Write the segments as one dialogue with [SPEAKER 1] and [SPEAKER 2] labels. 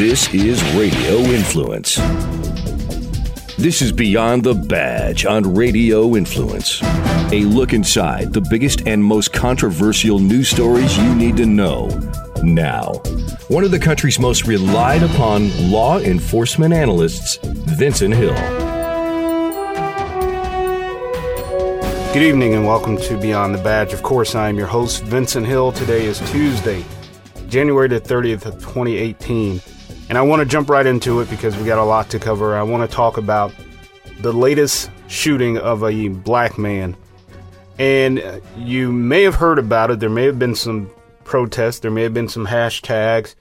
[SPEAKER 1] This is Radio Influence. This is Beyond the Badge on Radio Influence. A look inside the biggest and most controversial news stories you need to know now. One of the country's most relied upon law enforcement analysts, Vincent Hill.
[SPEAKER 2] Good evening and welcome to Beyond the Badge. Of course, I am your host, Vincent Hill. Today is Tuesday, January the 30th of 2018. And I want to jump right into it because we got a lot to cover. I want to talk about the latest shooting of a black man. And uh, you may have heard about it. There may have been some protests, there may have been some hashtags.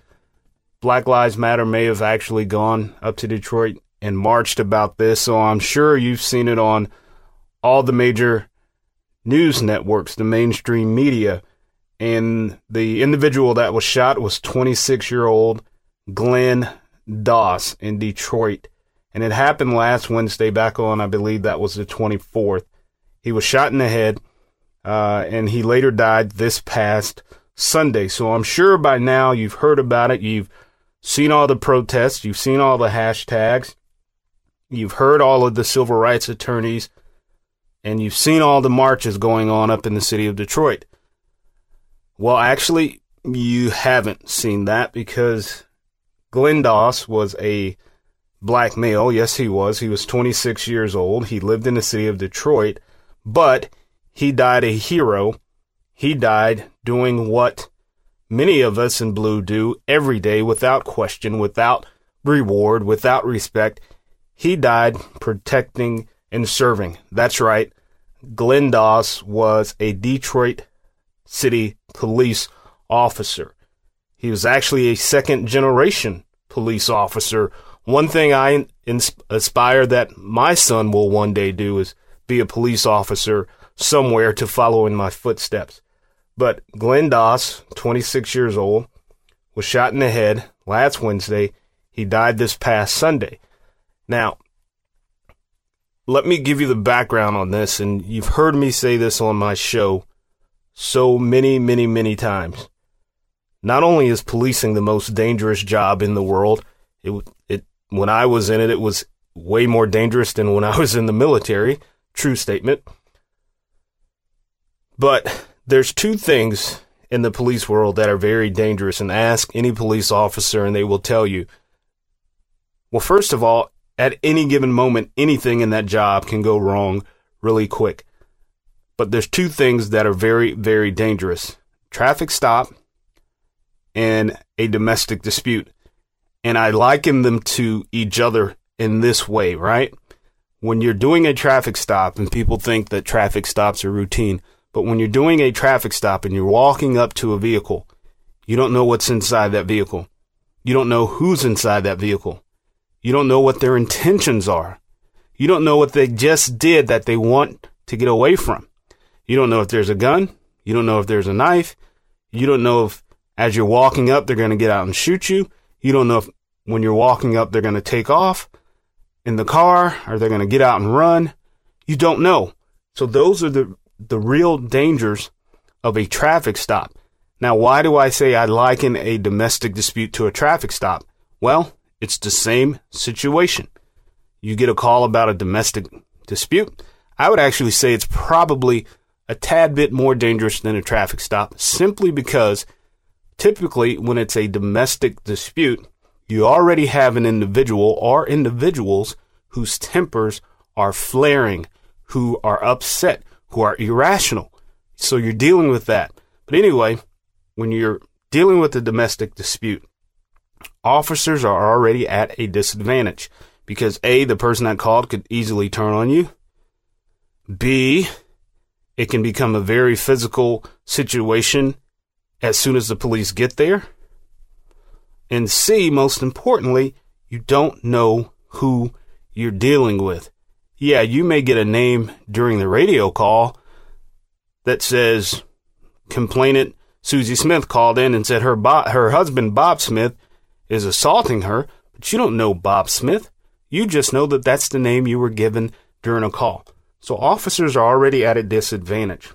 [SPEAKER 2] Black Lives Matter may have actually gone up to Detroit and marched about this. So I'm sure you've seen it on all the major news networks, the mainstream media. And the individual that was shot was 26 year old Glenn Doss in Detroit. And it happened last Wednesday, back on, I believe that was the 24th. He was shot in the head, uh, and he later died this past Sunday. So I'm sure by now you've heard about it. You've seen all the protests. You've seen all the hashtags. You've heard all of the civil rights attorneys. And you've seen all the marches going on up in the city of Detroit. Well, actually, you haven't seen that because Glenn Doss was a black male. Yes, he was. He was 26 years old. He lived in the city of Detroit, but he died a hero. He died doing what many of us in blue do every day without question, without reward, without respect. He died protecting and serving. That's right. Glenn Doss was a Detroit City police officer. He was actually a second generation police officer. One thing I aspire that my son will one day do is be a police officer somewhere to follow in my footsteps. But Glenn Doss, 26 years old, was shot in the head last Wednesday. He died this past Sunday. Now, let me give you the background on this, and you've heard me say this on my show so many, many, many times. Not only is policing the most dangerous job in the world, it, it when I was in it, it was way more dangerous than when I was in the military. True statement. But there's two things in the police world that are very dangerous, and ask any police officer, and they will tell you. Well, first of all, at any given moment, anything in that job can go wrong really quick. But there's two things that are very, very dangerous traffic stop and a domestic dispute. And I liken them to each other in this way, right? When you're doing a traffic stop and people think that traffic stops are routine, but when you're doing a traffic stop and you're walking up to a vehicle, you don't know what's inside that vehicle. You don't know who's inside that vehicle. You don't know what their intentions are. You don't know what they just did that they want to get away from. You don't know if there's a gun. You don't know if there's a knife. You don't know if as you're walking up, they're going to get out and shoot you. You don't know if when you're walking up, they're going to take off in the car or they're going to get out and run. You don't know. So those are the, the real dangers of a traffic stop. Now, why do I say I liken a domestic dispute to a traffic stop? Well, it's the same situation. You get a call about a domestic dispute. I would actually say it's probably a tad bit more dangerous than a traffic stop simply because Typically, when it's a domestic dispute, you already have an individual or individuals whose tempers are flaring, who are upset, who are irrational. So you're dealing with that. But anyway, when you're dealing with a domestic dispute, officers are already at a disadvantage because A, the person that called could easily turn on you. B, it can become a very physical situation as soon as the police get there. And C, most importantly, you don't know who you're dealing with. Yeah, you may get a name during the radio call that says complainant Susie Smith called in and said her bo- her husband Bob Smith is assaulting her, but you don't know Bob Smith. You just know that that's the name you were given during a call. So officers are already at a disadvantage.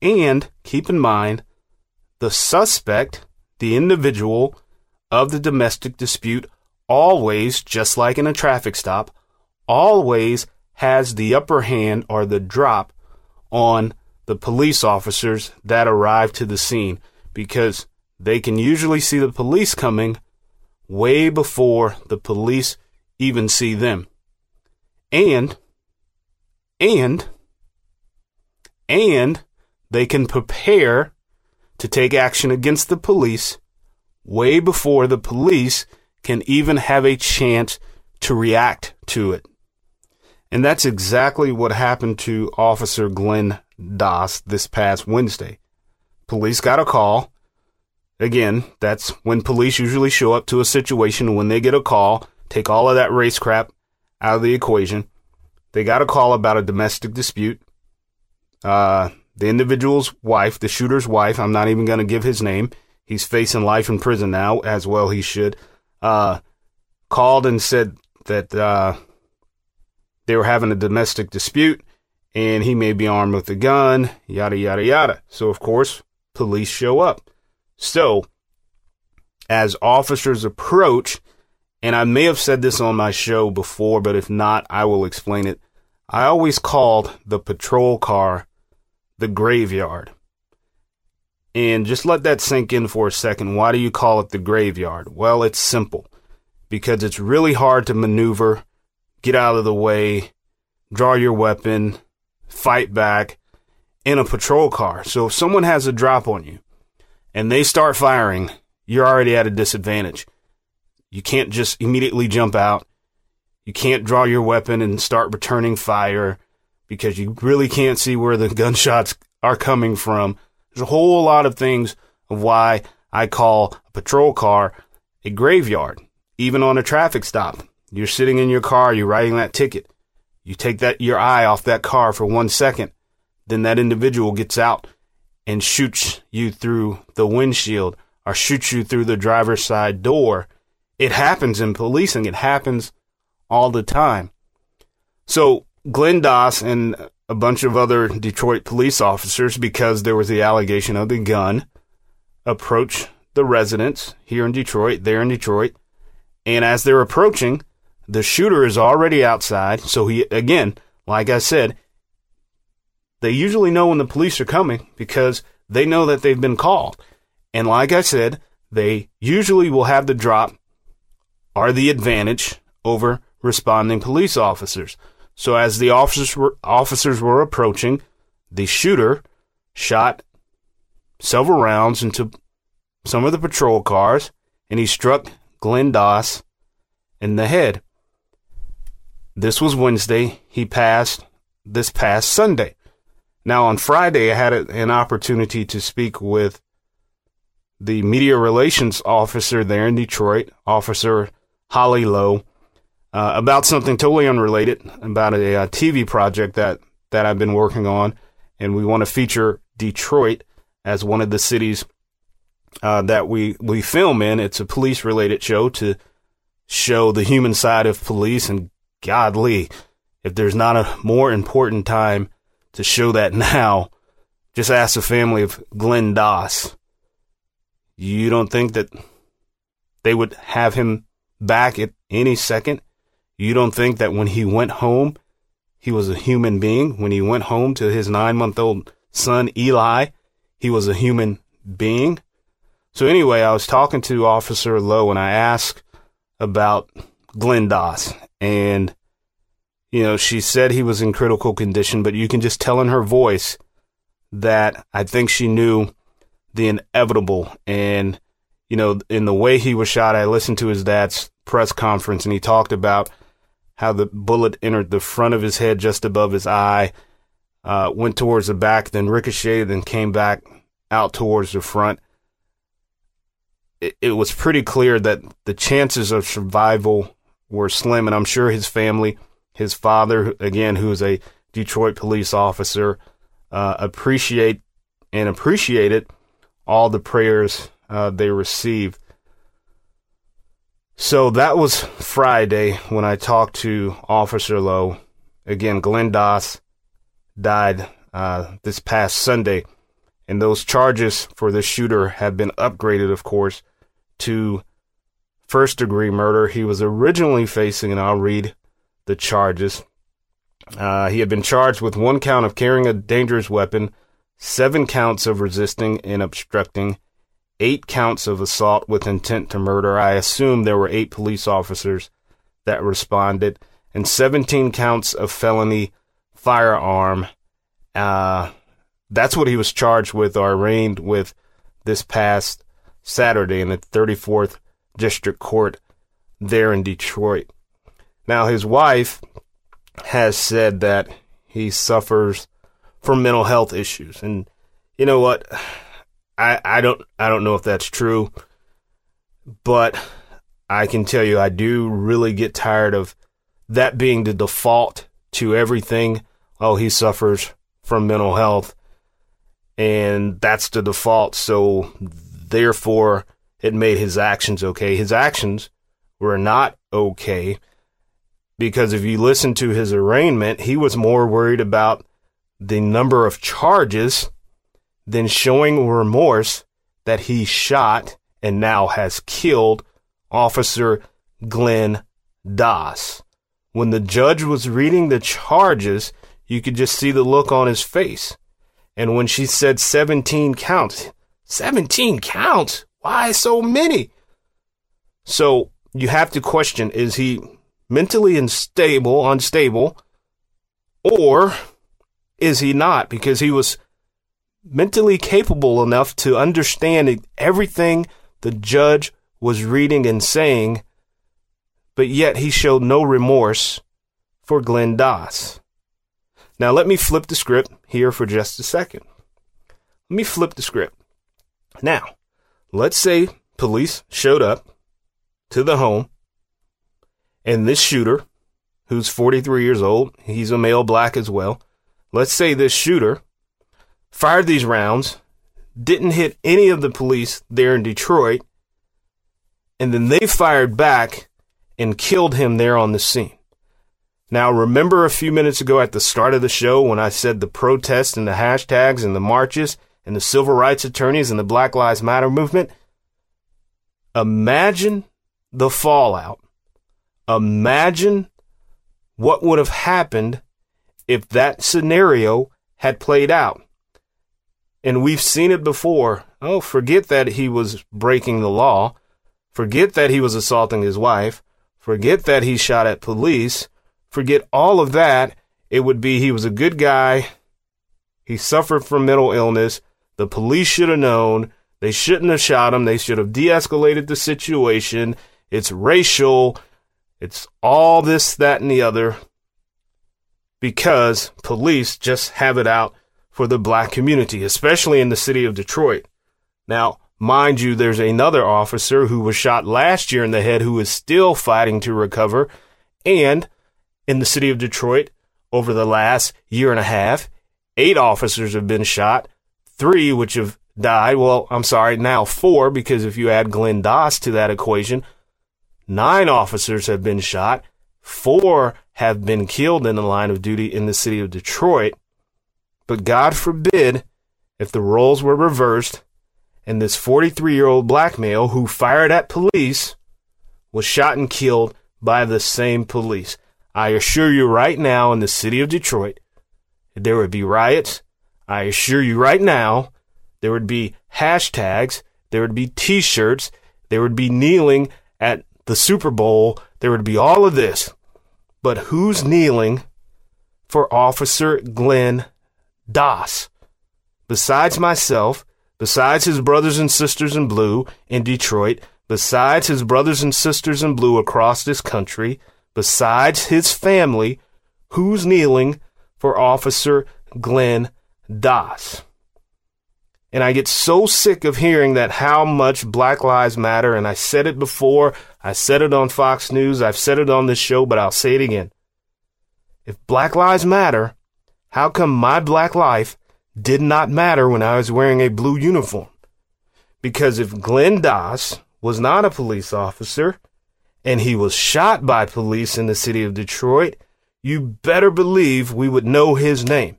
[SPEAKER 2] And keep in mind the suspect, the individual of the domestic dispute always, just like in a traffic stop, always has the upper hand or the drop on the police officers that arrive to the scene because they can usually see the police coming way before the police even see them. And, and, and they can prepare to take action against the police way before the police can even have a chance to react to it. And that's exactly what happened to Officer Glenn Doss this past Wednesday. Police got a call. Again, that's when police usually show up to a situation when they get a call, take all of that race crap out of the equation. They got a call about a domestic dispute. Uh, the individual's wife, the shooter's wife, I'm not even going to give his name. He's facing life in prison now, as well he should. Uh, called and said that uh, they were having a domestic dispute and he may be armed with a gun, yada, yada, yada. So, of course, police show up. So, as officers approach, and I may have said this on my show before, but if not, I will explain it. I always called the patrol car the graveyard. And just let that sink in for a second. Why do you call it the graveyard? Well, it's simple because it's really hard to maneuver, get out of the way, draw your weapon, fight back in a patrol car. So if someone has a drop on you and they start firing, you're already at a disadvantage. You can't just immediately jump out. You can't draw your weapon and start returning fire because you really can't see where the gunshots are coming from. There's a whole lot of things of why I call a patrol car a graveyard, even on a traffic stop. You're sitting in your car, you're writing that ticket. You take that your eye off that car for one second, then that individual gets out and shoots you through the windshield or shoots you through the driver's side door. It happens in policing. It happens all the time. So Glenn Doss and a bunch of other Detroit police officers, because there was the allegation of the gun, approach the residents here in Detroit, there in Detroit. And as they're approaching, the shooter is already outside. So he, again, like I said, they usually know when the police are coming because they know that they've been called. And like I said, they usually will have the drop or the advantage over responding police officers. So as the officers were, officers were approaching, the shooter shot several rounds into some of the patrol cars, and he struck Glenn Doss in the head. This was Wednesday. He passed this past Sunday. Now, on Friday, I had an opportunity to speak with the media relations officer there in Detroit, Officer Holly Lowe, uh, about something totally unrelated, about a, a, TV project that, that I've been working on. And we want to feature Detroit as one of the cities uh, that we, we film in. It's a police related show to show the human side of police. And godly, if there's not a more important time to show that now, just ask the family of Glenn Doss. You don't think that they would have him back at any second? You don't think that when he went home, he was a human being? When he went home to his nine month old son, Eli, he was a human being? So, anyway, I was talking to Officer Lowe and I asked about Glenn Doss. And, you know, she said he was in critical condition, but you can just tell in her voice that I think she knew the inevitable. And, you know, in the way he was shot, I listened to his dad's press conference and he talked about how the bullet entered the front of his head just above his eye, uh, went towards the back, then ricocheted and came back out towards the front. It, it was pretty clear that the chances of survival were slim, and I'm sure his family, his father, again, who is a Detroit police officer, uh, appreciate and appreciated all the prayers uh, they received. So that was Friday when I talked to Officer Lowe. Again, Glenn Doss died uh, this past Sunday, and those charges for the shooter have been upgraded, of course, to first degree murder. He was originally facing, and I'll read the charges. Uh, he had been charged with one count of carrying a dangerous weapon, seven counts of resisting and obstructing, eight counts of assault with intent to murder. I assume there were eight police officers that responded, and 17 counts of felony firearm. Uh, that's what he was charged with or arraigned with this past Saturday in the 34th District Court there in Detroit. Now, his wife has said that he suffers from mental health issues, and you know what? I I don't I don't know if that's true, but I can tell you I do really get tired of that being the default to everything. Oh, he suffers from mental health, and that's the default. So therefore, it made his actions okay. His actions were not okay because if you listen to his arraignment, he was more worried about the number of charges than showing remorse that he shot and now has killed Officer Glenn Doss. When the judge was reading the charges, you could just see the look on his face. And when she said 17 counts, 17 counts? Why so many? So you have to question is he mentally unstable, unstable, or is he not? Because he was mentally capable enough to understand everything the judge was reading and saying, but yet he showed no remorse for Glenn Doss. Now, let me flip the script here for just a second. Let me flip the script. Now, let's say police showed up to the home and this shooter, who's 43 years old, he's a male black as well. Let's say this shooter fired these rounds, didn't hit any of the police there in Detroit, and then they fired back and killed him there on the scene. Now, remember a few minutes ago at the start of the show when I said the protests and the hashtags and the marches and the civil rights attorneys and the Black Lives Matter movement? Imagine the fallout Imagine what would have happened if that scenario had played out. And we've seen it before. Oh, forget that he was breaking the law. Forget that he was assaulting his wife. Forget that he shot at police. Forget all of that. It would be he was a good guy. He suffered from mental illness. The police should have known. They shouldn't have shot him. They should have de escalated the situation. It's racial. It's all this, that, and the other because police just have it out for the black community, especially in the city of Detroit. Now, mind you, there's another officer who was shot last year in the head who is still fighting to recover. And in the city of Detroit, over the last year and a half, eight officers have been shot, three which have died. Well, I'm sorry, now four, because if you add Glenn Doss to that equation, Nine officers have been shot. Four have been killed in the line of duty in the city of Detroit. But God forbid if the roles were reversed and this 43 year old black male who fired at police was shot and killed by the same police. I assure you right now in the city of Detroit, there would be riots. I assure you right now, there would be hashtags, there would be t shirts, there would be kneeling at the Super Bowl, there would be all of this. But who's kneeling for Officer Glenn Doss? Besides myself, besides his brothers and sisters in blue in Detroit, besides his brothers and sisters in blue across this country, besides his family, who's kneeling for Officer Glenn Doss? And I get so sick of hearing that how much Black Lives Matter, and I said it before, I said it on Fox News, I've said it on this show, but I'll say it again. If Black Lives Matter, how come my black life did not matter when I was wearing a blue uniform? Because if Glenn Doss was not a police officer and he was shot by police in the city of Detroit, you better believe we would know his name.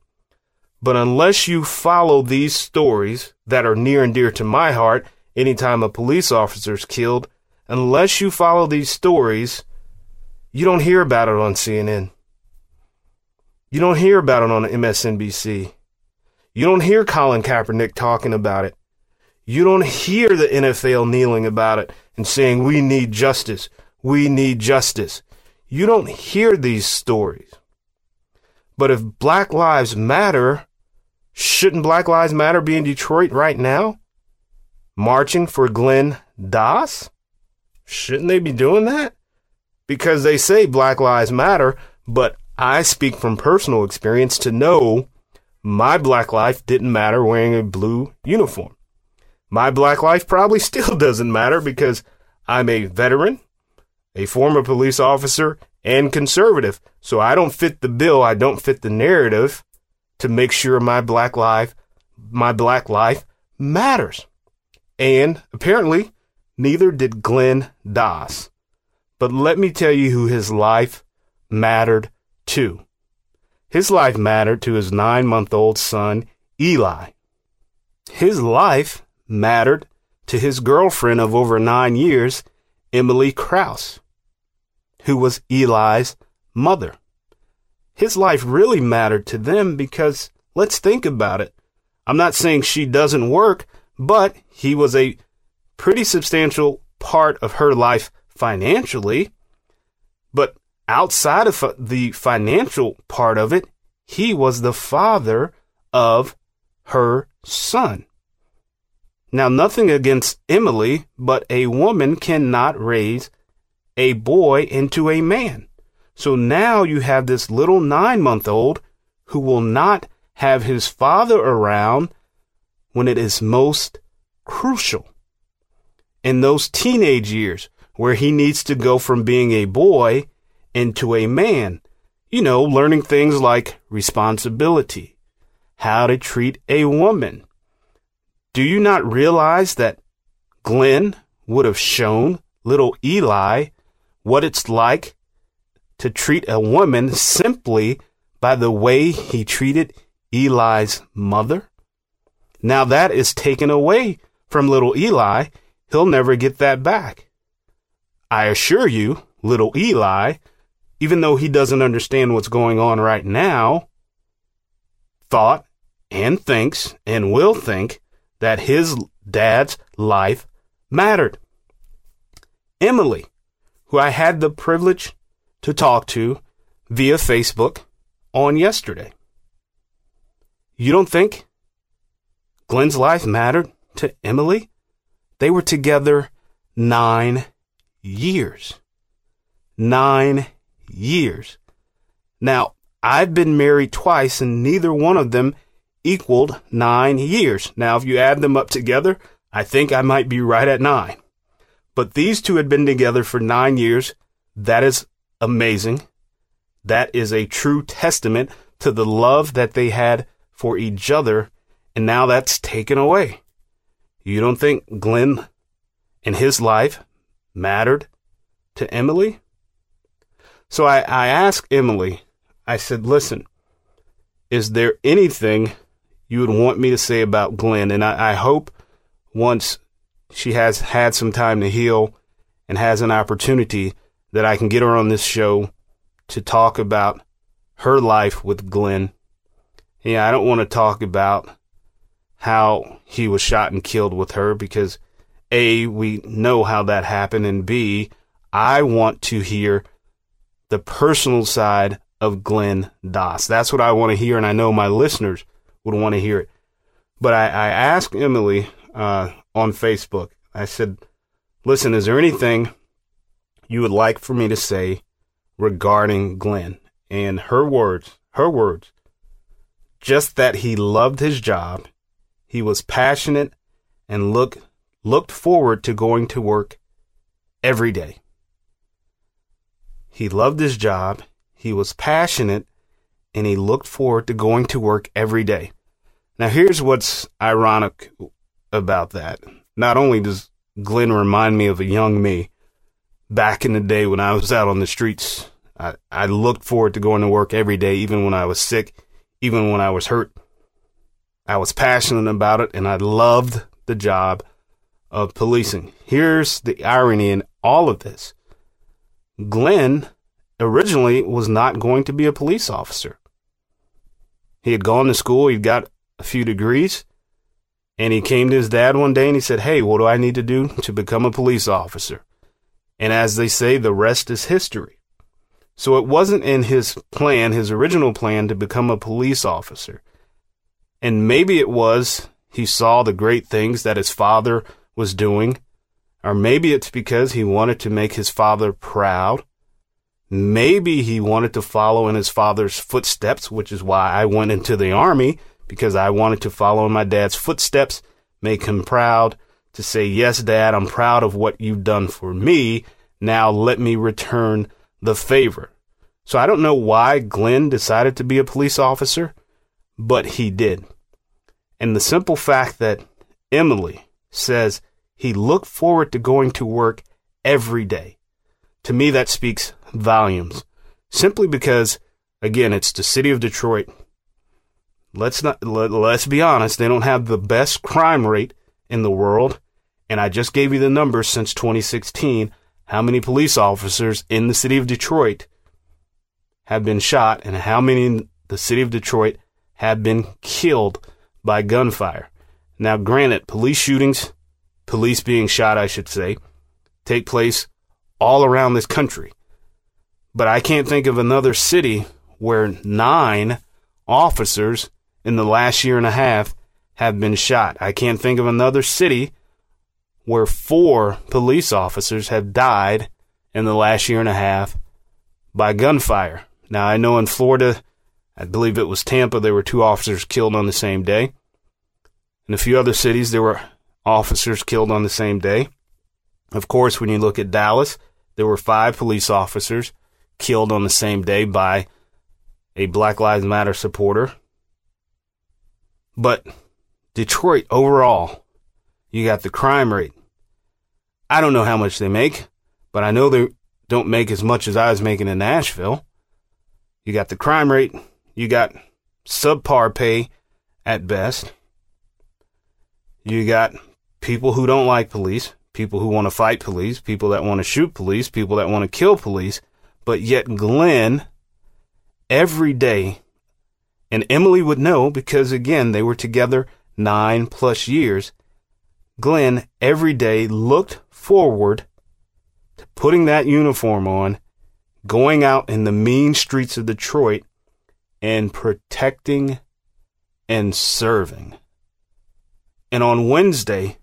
[SPEAKER 2] But unless you follow these stories that are near and dear to my heart, anytime a police officer is killed, unless you follow these stories, you don't hear about it on CNN. You don't hear about it on MSNBC. You don't hear Colin Kaepernick talking about it. You don't hear the NFL kneeling about it and saying, we need justice. We need justice. You don't hear these stories. But if Black Lives Matter, shouldn't Black Lives Matter be in Detroit right now? Marching for Glenn Doss? Shouldn't they be doing that? Because they say Black Lives Matter, but I speak from personal experience to know my black life didn't matter wearing a blue uniform. My black life probably still doesn't matter because I'm a veteran, a former police officer, and conservative. So I don't fit the bill. I don't fit the narrative to make sure my black life, my black life matters. And apparently, neither did Glenn Doss. But let me tell you who his life mattered to. His life mattered to his nine month old son, Eli. His life mattered to his girlfriend of over nine years, Emily Kraus, who was Eli's mother. His life really mattered to them because let's think about it. I'm not saying she doesn't work, but he was a pretty substantial part of her life financially. But outside of the financial part of it, he was the father of her son. Now, nothing against Emily, but a woman cannot raise a boy into a man. So now you have this little nine month old who will not have his father around when it is most crucial. In those teenage years where he needs to go from being a boy into a man, you know, learning things like responsibility, how to treat a woman, do you not realize that Glenn would have shown little Eli what it's like to treat a woman simply by the way he treated Eli's mother? Now that is taken away from little Eli. He'll never get that back. I assure you, little Eli, even though he doesn't understand what's going on right now, thought and thinks and will think that his dad's life mattered. Emily, who I had the privilege to talk to via Facebook on yesterday. You don't think Glenn's life mattered to Emily? They were together nine years. Nine years. Now, I've been married twice and neither one of them equaled nine years. Now, if you add them up together, I think I might be right at nine. But these two had been together for nine years. That is amazing. That is a true testament to the love that they had for each other. And now that's taken away. You don't think Glenn and his life mattered to Emily? So I, I asked Emily, I said, listen, is there anything you would want me to say about Glenn. And I, I hope once she has had some time to heal and has an opportunity that I can get her on this show to talk about her life with Glenn. Yeah, I don't want to talk about how he was shot and killed with her because A, we know how that happened, and B, I want to hear the personal side of Glenn Doss. That's what I want to hear, and I know my listeners would want to hear it. But I, I asked Emily uh, on Facebook, I said, listen, is there anything you would like for me to say regarding Glenn? And her words, her words, just that he loved his job, he was passionate, and look, looked forward to going to work every day. He loved his job, he was passionate, and he looked forward to going to work every day. Now, here's what's ironic about that. Not only does Glenn remind me of a young me back in the day when I was out on the streets, I, I looked forward to going to work every day, even when I was sick, even when I was hurt. I was passionate about it and I loved the job of policing. Here's the irony in all of this. Glenn originally was not going to be a police officer. He had gone to school, he'd got a few degrees, and he came to his dad one day and he said, Hey, what do I need to do to become a police officer? And as they say, the rest is history. So it wasn't in his plan, his original plan, to become a police officer. And maybe it was he saw the great things that his father was doing, or maybe it's because he wanted to make his father proud. Maybe he wanted to follow in his father's footsteps, which is why I went into the army, because I wanted to follow in my dad's footsteps, make him proud, to say, Yes, dad, I'm proud of what you've done for me. Now let me return the favor. So I don't know why Glenn decided to be a police officer, but he did. And the simple fact that Emily says he looked forward to going to work every day, to me that speaks volumes. Simply because, again, it's the city of Detroit. Let's not let, let's be honest, they don't have the best crime rate in the world. And I just gave you the numbers since 2016 how many police officers in the city of Detroit have been shot and how many in the city of Detroit have been killed by gunfire. Now, granted, police shootings, police being shot, I should say, take place all around this country. But I can't think of another city where nine officers in the last year and a half have been shot. I can't think of another city where four police officers have died in the last year and a half by gunfire. Now, I know in Florida, I believe it was Tampa, there were two officers killed on the same day. In a few other cities, there were officers killed on the same day. Of course, when you look at Dallas, there were five police officers killed on the same day by a Black Lives Matter supporter. But Detroit overall, you got the crime rate. I don't know how much they make, but I know they don't make as much as I was making in Nashville. You got the crime rate, you got subpar pay at best. You got people who don't like police, people who want to fight police, people that want to shoot police, people that want to kill police. But yet, Glenn, every day, and Emily would know because, again, they were together nine plus years. Glenn every day looked forward to putting that uniform on going out in the mean streets of Detroit and protecting and serving. And on Wednesday,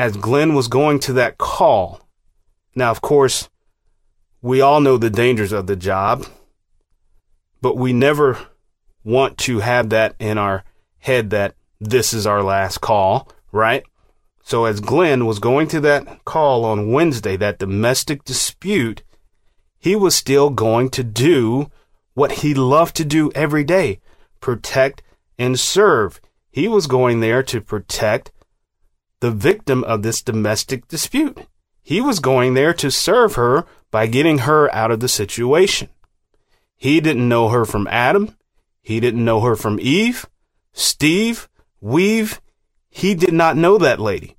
[SPEAKER 2] as Glenn was going to that call, now, of course, we all know the dangers of the job, but we never want to have that in our head that this is our last call, right? So as Glenn was going to that call on Wednesday, that domestic dispute, he was still going to do what he loved to do every day protect and serve. He was going there to protect the victim of this domestic dispute. He was going there to serve her by getting her out of the situation. He didn't know her from Adam. He didn't know her from Eve, Steve, Weave. He did not know that lady.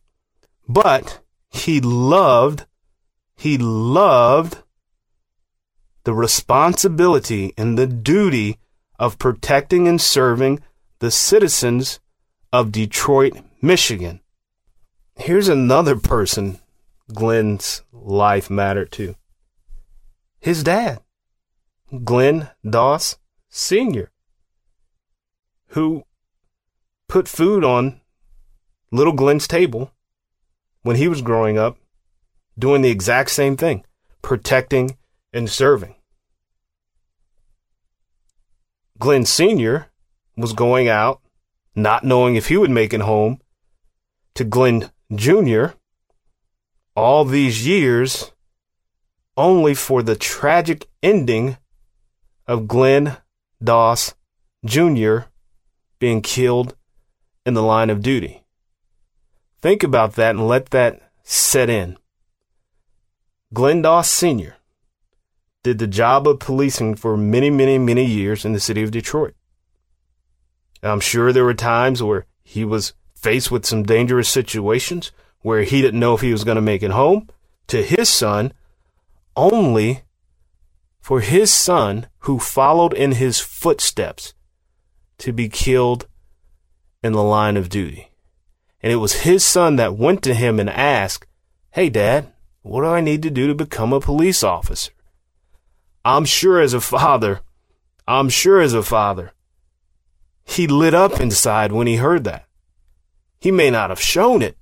[SPEAKER 2] But he loved, he loved the responsibility and the duty of protecting and serving the citizens of Detroit, Michigan. Here's another person Glenn's life mattered to. His dad, Glenn Doss Sr., who put food on little Glenn's table when he was growing up, doing the exact same thing, protecting and serving. Glenn Sr. was going out, not knowing if he would make it home, to Glenn Jr. all these years, only for the tragic ending of Glenn Doss Jr. being killed in the line of duty. Think about that and let that set in. Glenn Doss Sr did the job of policing for many, many, many years in the city of Detroit. I'm sure there were times where he was faced with some dangerous situations where he didn't know if he was going to make it home. to his son only for his son who followed in his footsteps to be killed in the line of duty. And it was his son that went to him and asked, Hey, Dad, what do I need to do to become a police officer? I'm sure as a father, I'm sure as a father, he lit up inside when he heard that. He may not have shown it,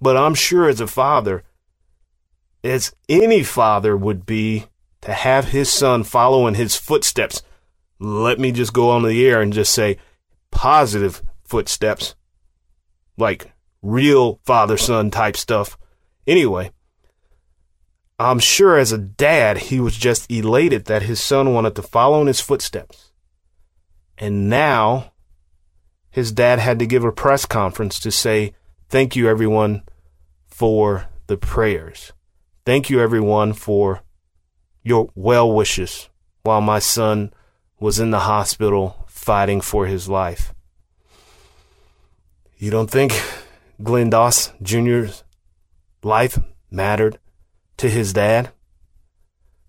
[SPEAKER 2] but I'm sure as a father, as any father would be to have his son follow in his footsteps. Let me just go on the air and just say positive footsteps, like real father son type stuff. Anyway, I'm sure as a dad, he was just elated that his son wanted to follow in his footsteps. And now his dad had to give a press conference to say, Thank you, everyone, for the prayers. Thank you, everyone, for your well wishes while my son was in the hospital fighting for his life. You don't think Glenn Doss Jr.'s life mattered to his dad?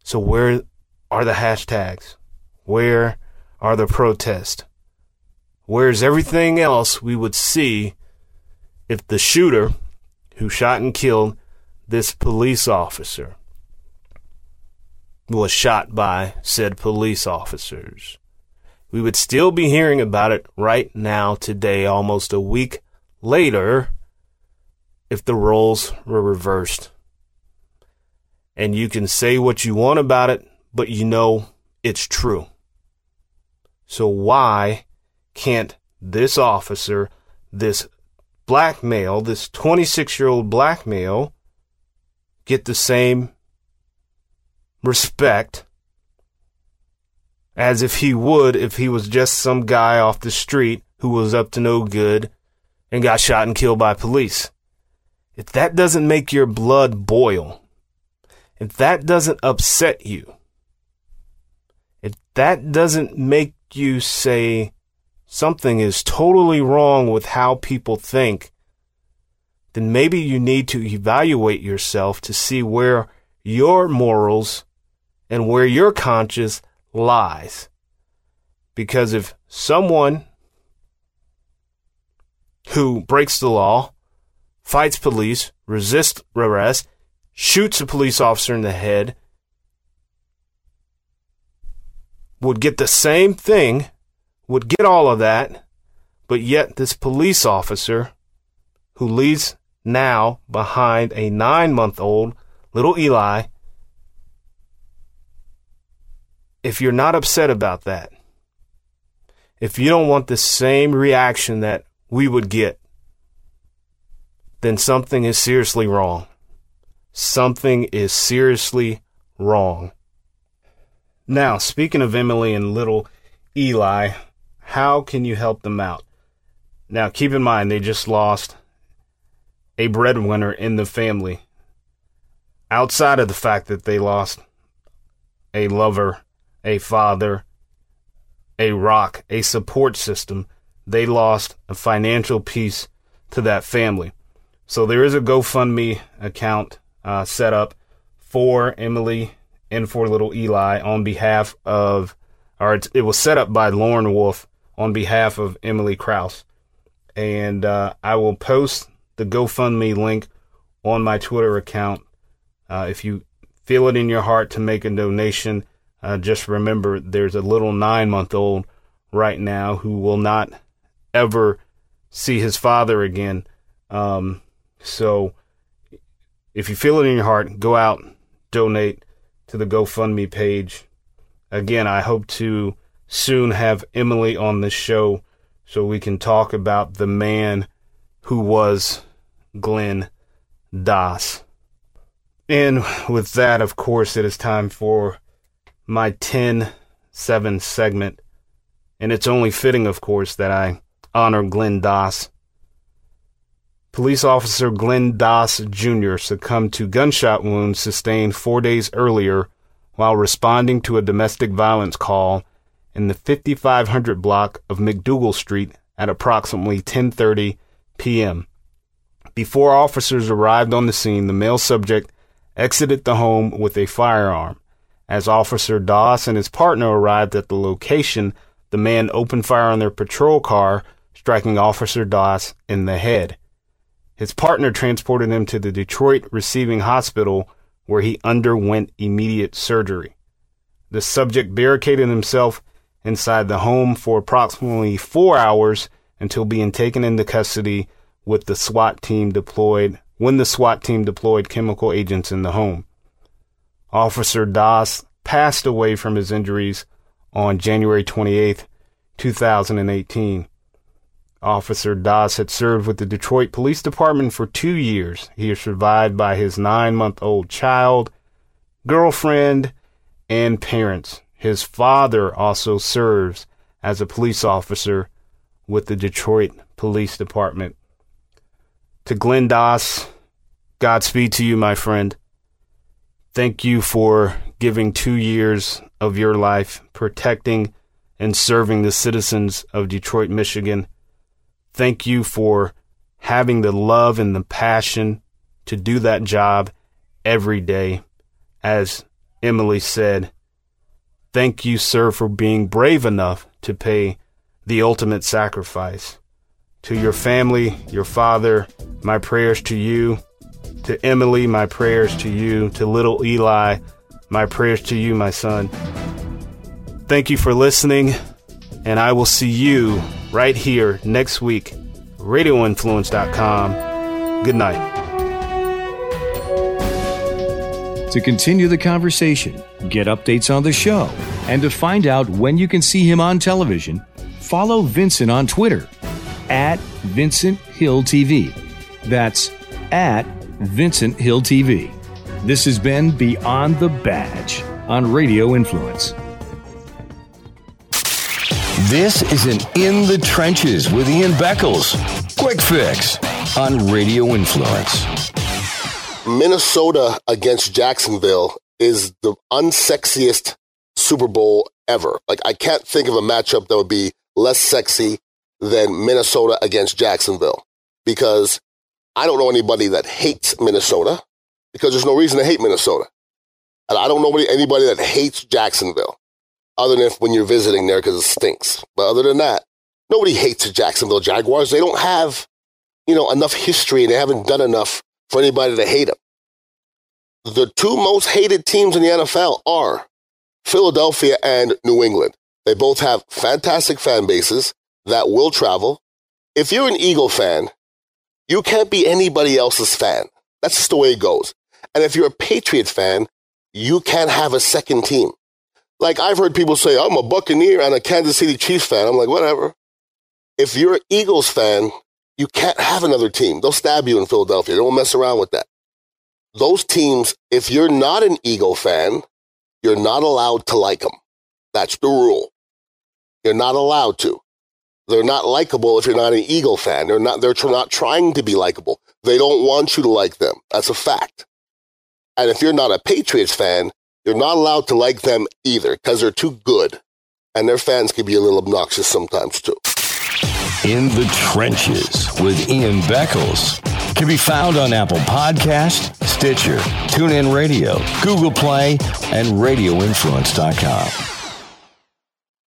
[SPEAKER 2] So, where are the hashtags? Where are the protests? Where's everything else we would see if the shooter who shot and killed this police officer was shot by said police officers? We would still be hearing about it right now, today, almost a week later, if the roles were reversed. And you can say what you want about it, but you know it's true. So why can't this officer, this black male, this 26 year old black male, get the same respect as if he would if he was just some guy off the street who was up to no good and got shot and killed by police. If that doesn't make your blood boil, if that doesn't upset you, if that doesn't make you say, something is totally wrong with how people think, then maybe you need to evaluate yourself to see where your morals and where your conscience lies. Because if someone who breaks the law, fights police, resists arrest, shoots a police officer in the head, would get the same thing would get all of that, but yet this police officer who leaves now behind a nine month old little Eli, if you're not upset about that, if you don't want the same reaction that we would get, then something is seriously wrong. Something is seriously wrong. Now, speaking of Emily and little Eli, how can you help them out? Now, keep in mind, they just lost a breadwinner in the family. Outside of the fact that they lost a lover, a father, a rock, a support system, they lost a financial piece to that family. So there is a GoFundMe account uh, set up for Emily and for little Eli on behalf of, or it was set up by Lauren Wolf on behalf of Emily Kraus. And uh, I will post the GoFundMe link on my Twitter account. Uh, if you feel it in your heart to make a donation, uh, just remember there's a little nine month old right now who will not ever see his father again. Um, so if you feel it in your heart, go out, donate to the GoFundMe page. Again, I hope to soon have Emily on the show so we can talk about the man who was Glenn Doss. And with that, of course, it is time for my 10 7 segment. And it's only fitting, of course, that I honor Glenn Doss. Police officer Glenn Doss Jr. succumbed to gunshot wounds sustained four days earlier while responding to a domestic violence call in the 5500 block of McDougall Street at approximately 10:30 p.m. Before officers arrived on the scene, the male subject exited the home with a firearm. As Officer Doss and his partner arrived at the location, the man opened fire on their patrol car, striking Officer Doss in the head. His partner transported him to the Detroit Receiving Hospital where he underwent immediate surgery. The subject barricaded himself inside the home for approximately four hours until being taken into custody with the SWAT team deployed when the SWAT team deployed chemical agents in the home. Officer Doss passed away from his injuries on January 28, 2018. Officer Doss had served with the Detroit Police Department for two years. He is survived by his nine month old child, girlfriend, and parents. His father also serves as a police officer with the Detroit Police Department. To Glenn Doss, Godspeed to you, my friend. Thank you for giving two years of your life protecting and serving the citizens of Detroit, Michigan. Thank you for having the love and the passion to do that job every day. As Emily said, thank you, sir, for being brave enough to pay the ultimate sacrifice. To your family, your father, my prayers to you. To Emily, my prayers to you. To little Eli, my prayers to you, my son. Thank you for listening, and I will see you right here next week. RadioInfluence.com. Good night.
[SPEAKER 1] To continue the conversation, get updates on the show, and to find out when you can see him on television, follow Vincent on Twitter at Vincent Hill TV. That's at Vincent Hill TV. This has been Beyond the Badge on Radio Influence. This is an In the Trenches with Ian Beckles. Quick fix on Radio Influence.
[SPEAKER 3] Minnesota against Jacksonville is the unsexiest Super Bowl ever. Like, I can't think of a matchup that would be less sexy than Minnesota against Jacksonville because I don't know anybody that hates Minnesota because there's no reason to hate Minnesota. And I don't know anybody that hates Jacksonville other than if when you're visiting there because it stinks. But other than that, nobody hates the Jacksonville Jaguars. They don't have, you know, enough history and they haven't done enough for anybody to hate them. The two most hated teams in the NFL are Philadelphia and New England. They both have fantastic fan bases that will travel. If you're an Eagle fan, you can't be anybody else's fan. That's just the way it goes. And if you're a Patriot fan, you can't have a second team. Like I've heard people say, I'm a Buccaneer and a Kansas City Chiefs fan. I'm like, whatever. If you're an Eagles fan, you can't have another team. They'll stab you in Philadelphia. They won't mess around with that. Those teams, if you're not an Eagle fan, you're not allowed to like them. That's the rule. You're not allowed to. They're not likable if you're not an Eagle fan. They're not, they're not trying to be likable. They don't want you to like them. That's a fact. And if you're not a Patriots fan, you're not allowed to like them either because they're too good. And their fans can be a little obnoxious sometimes too.
[SPEAKER 1] In the Trenches with Ian Beckles can be found on Apple Podcast, Stitcher, TuneIn Radio, Google Play, and RadioInfluence.com.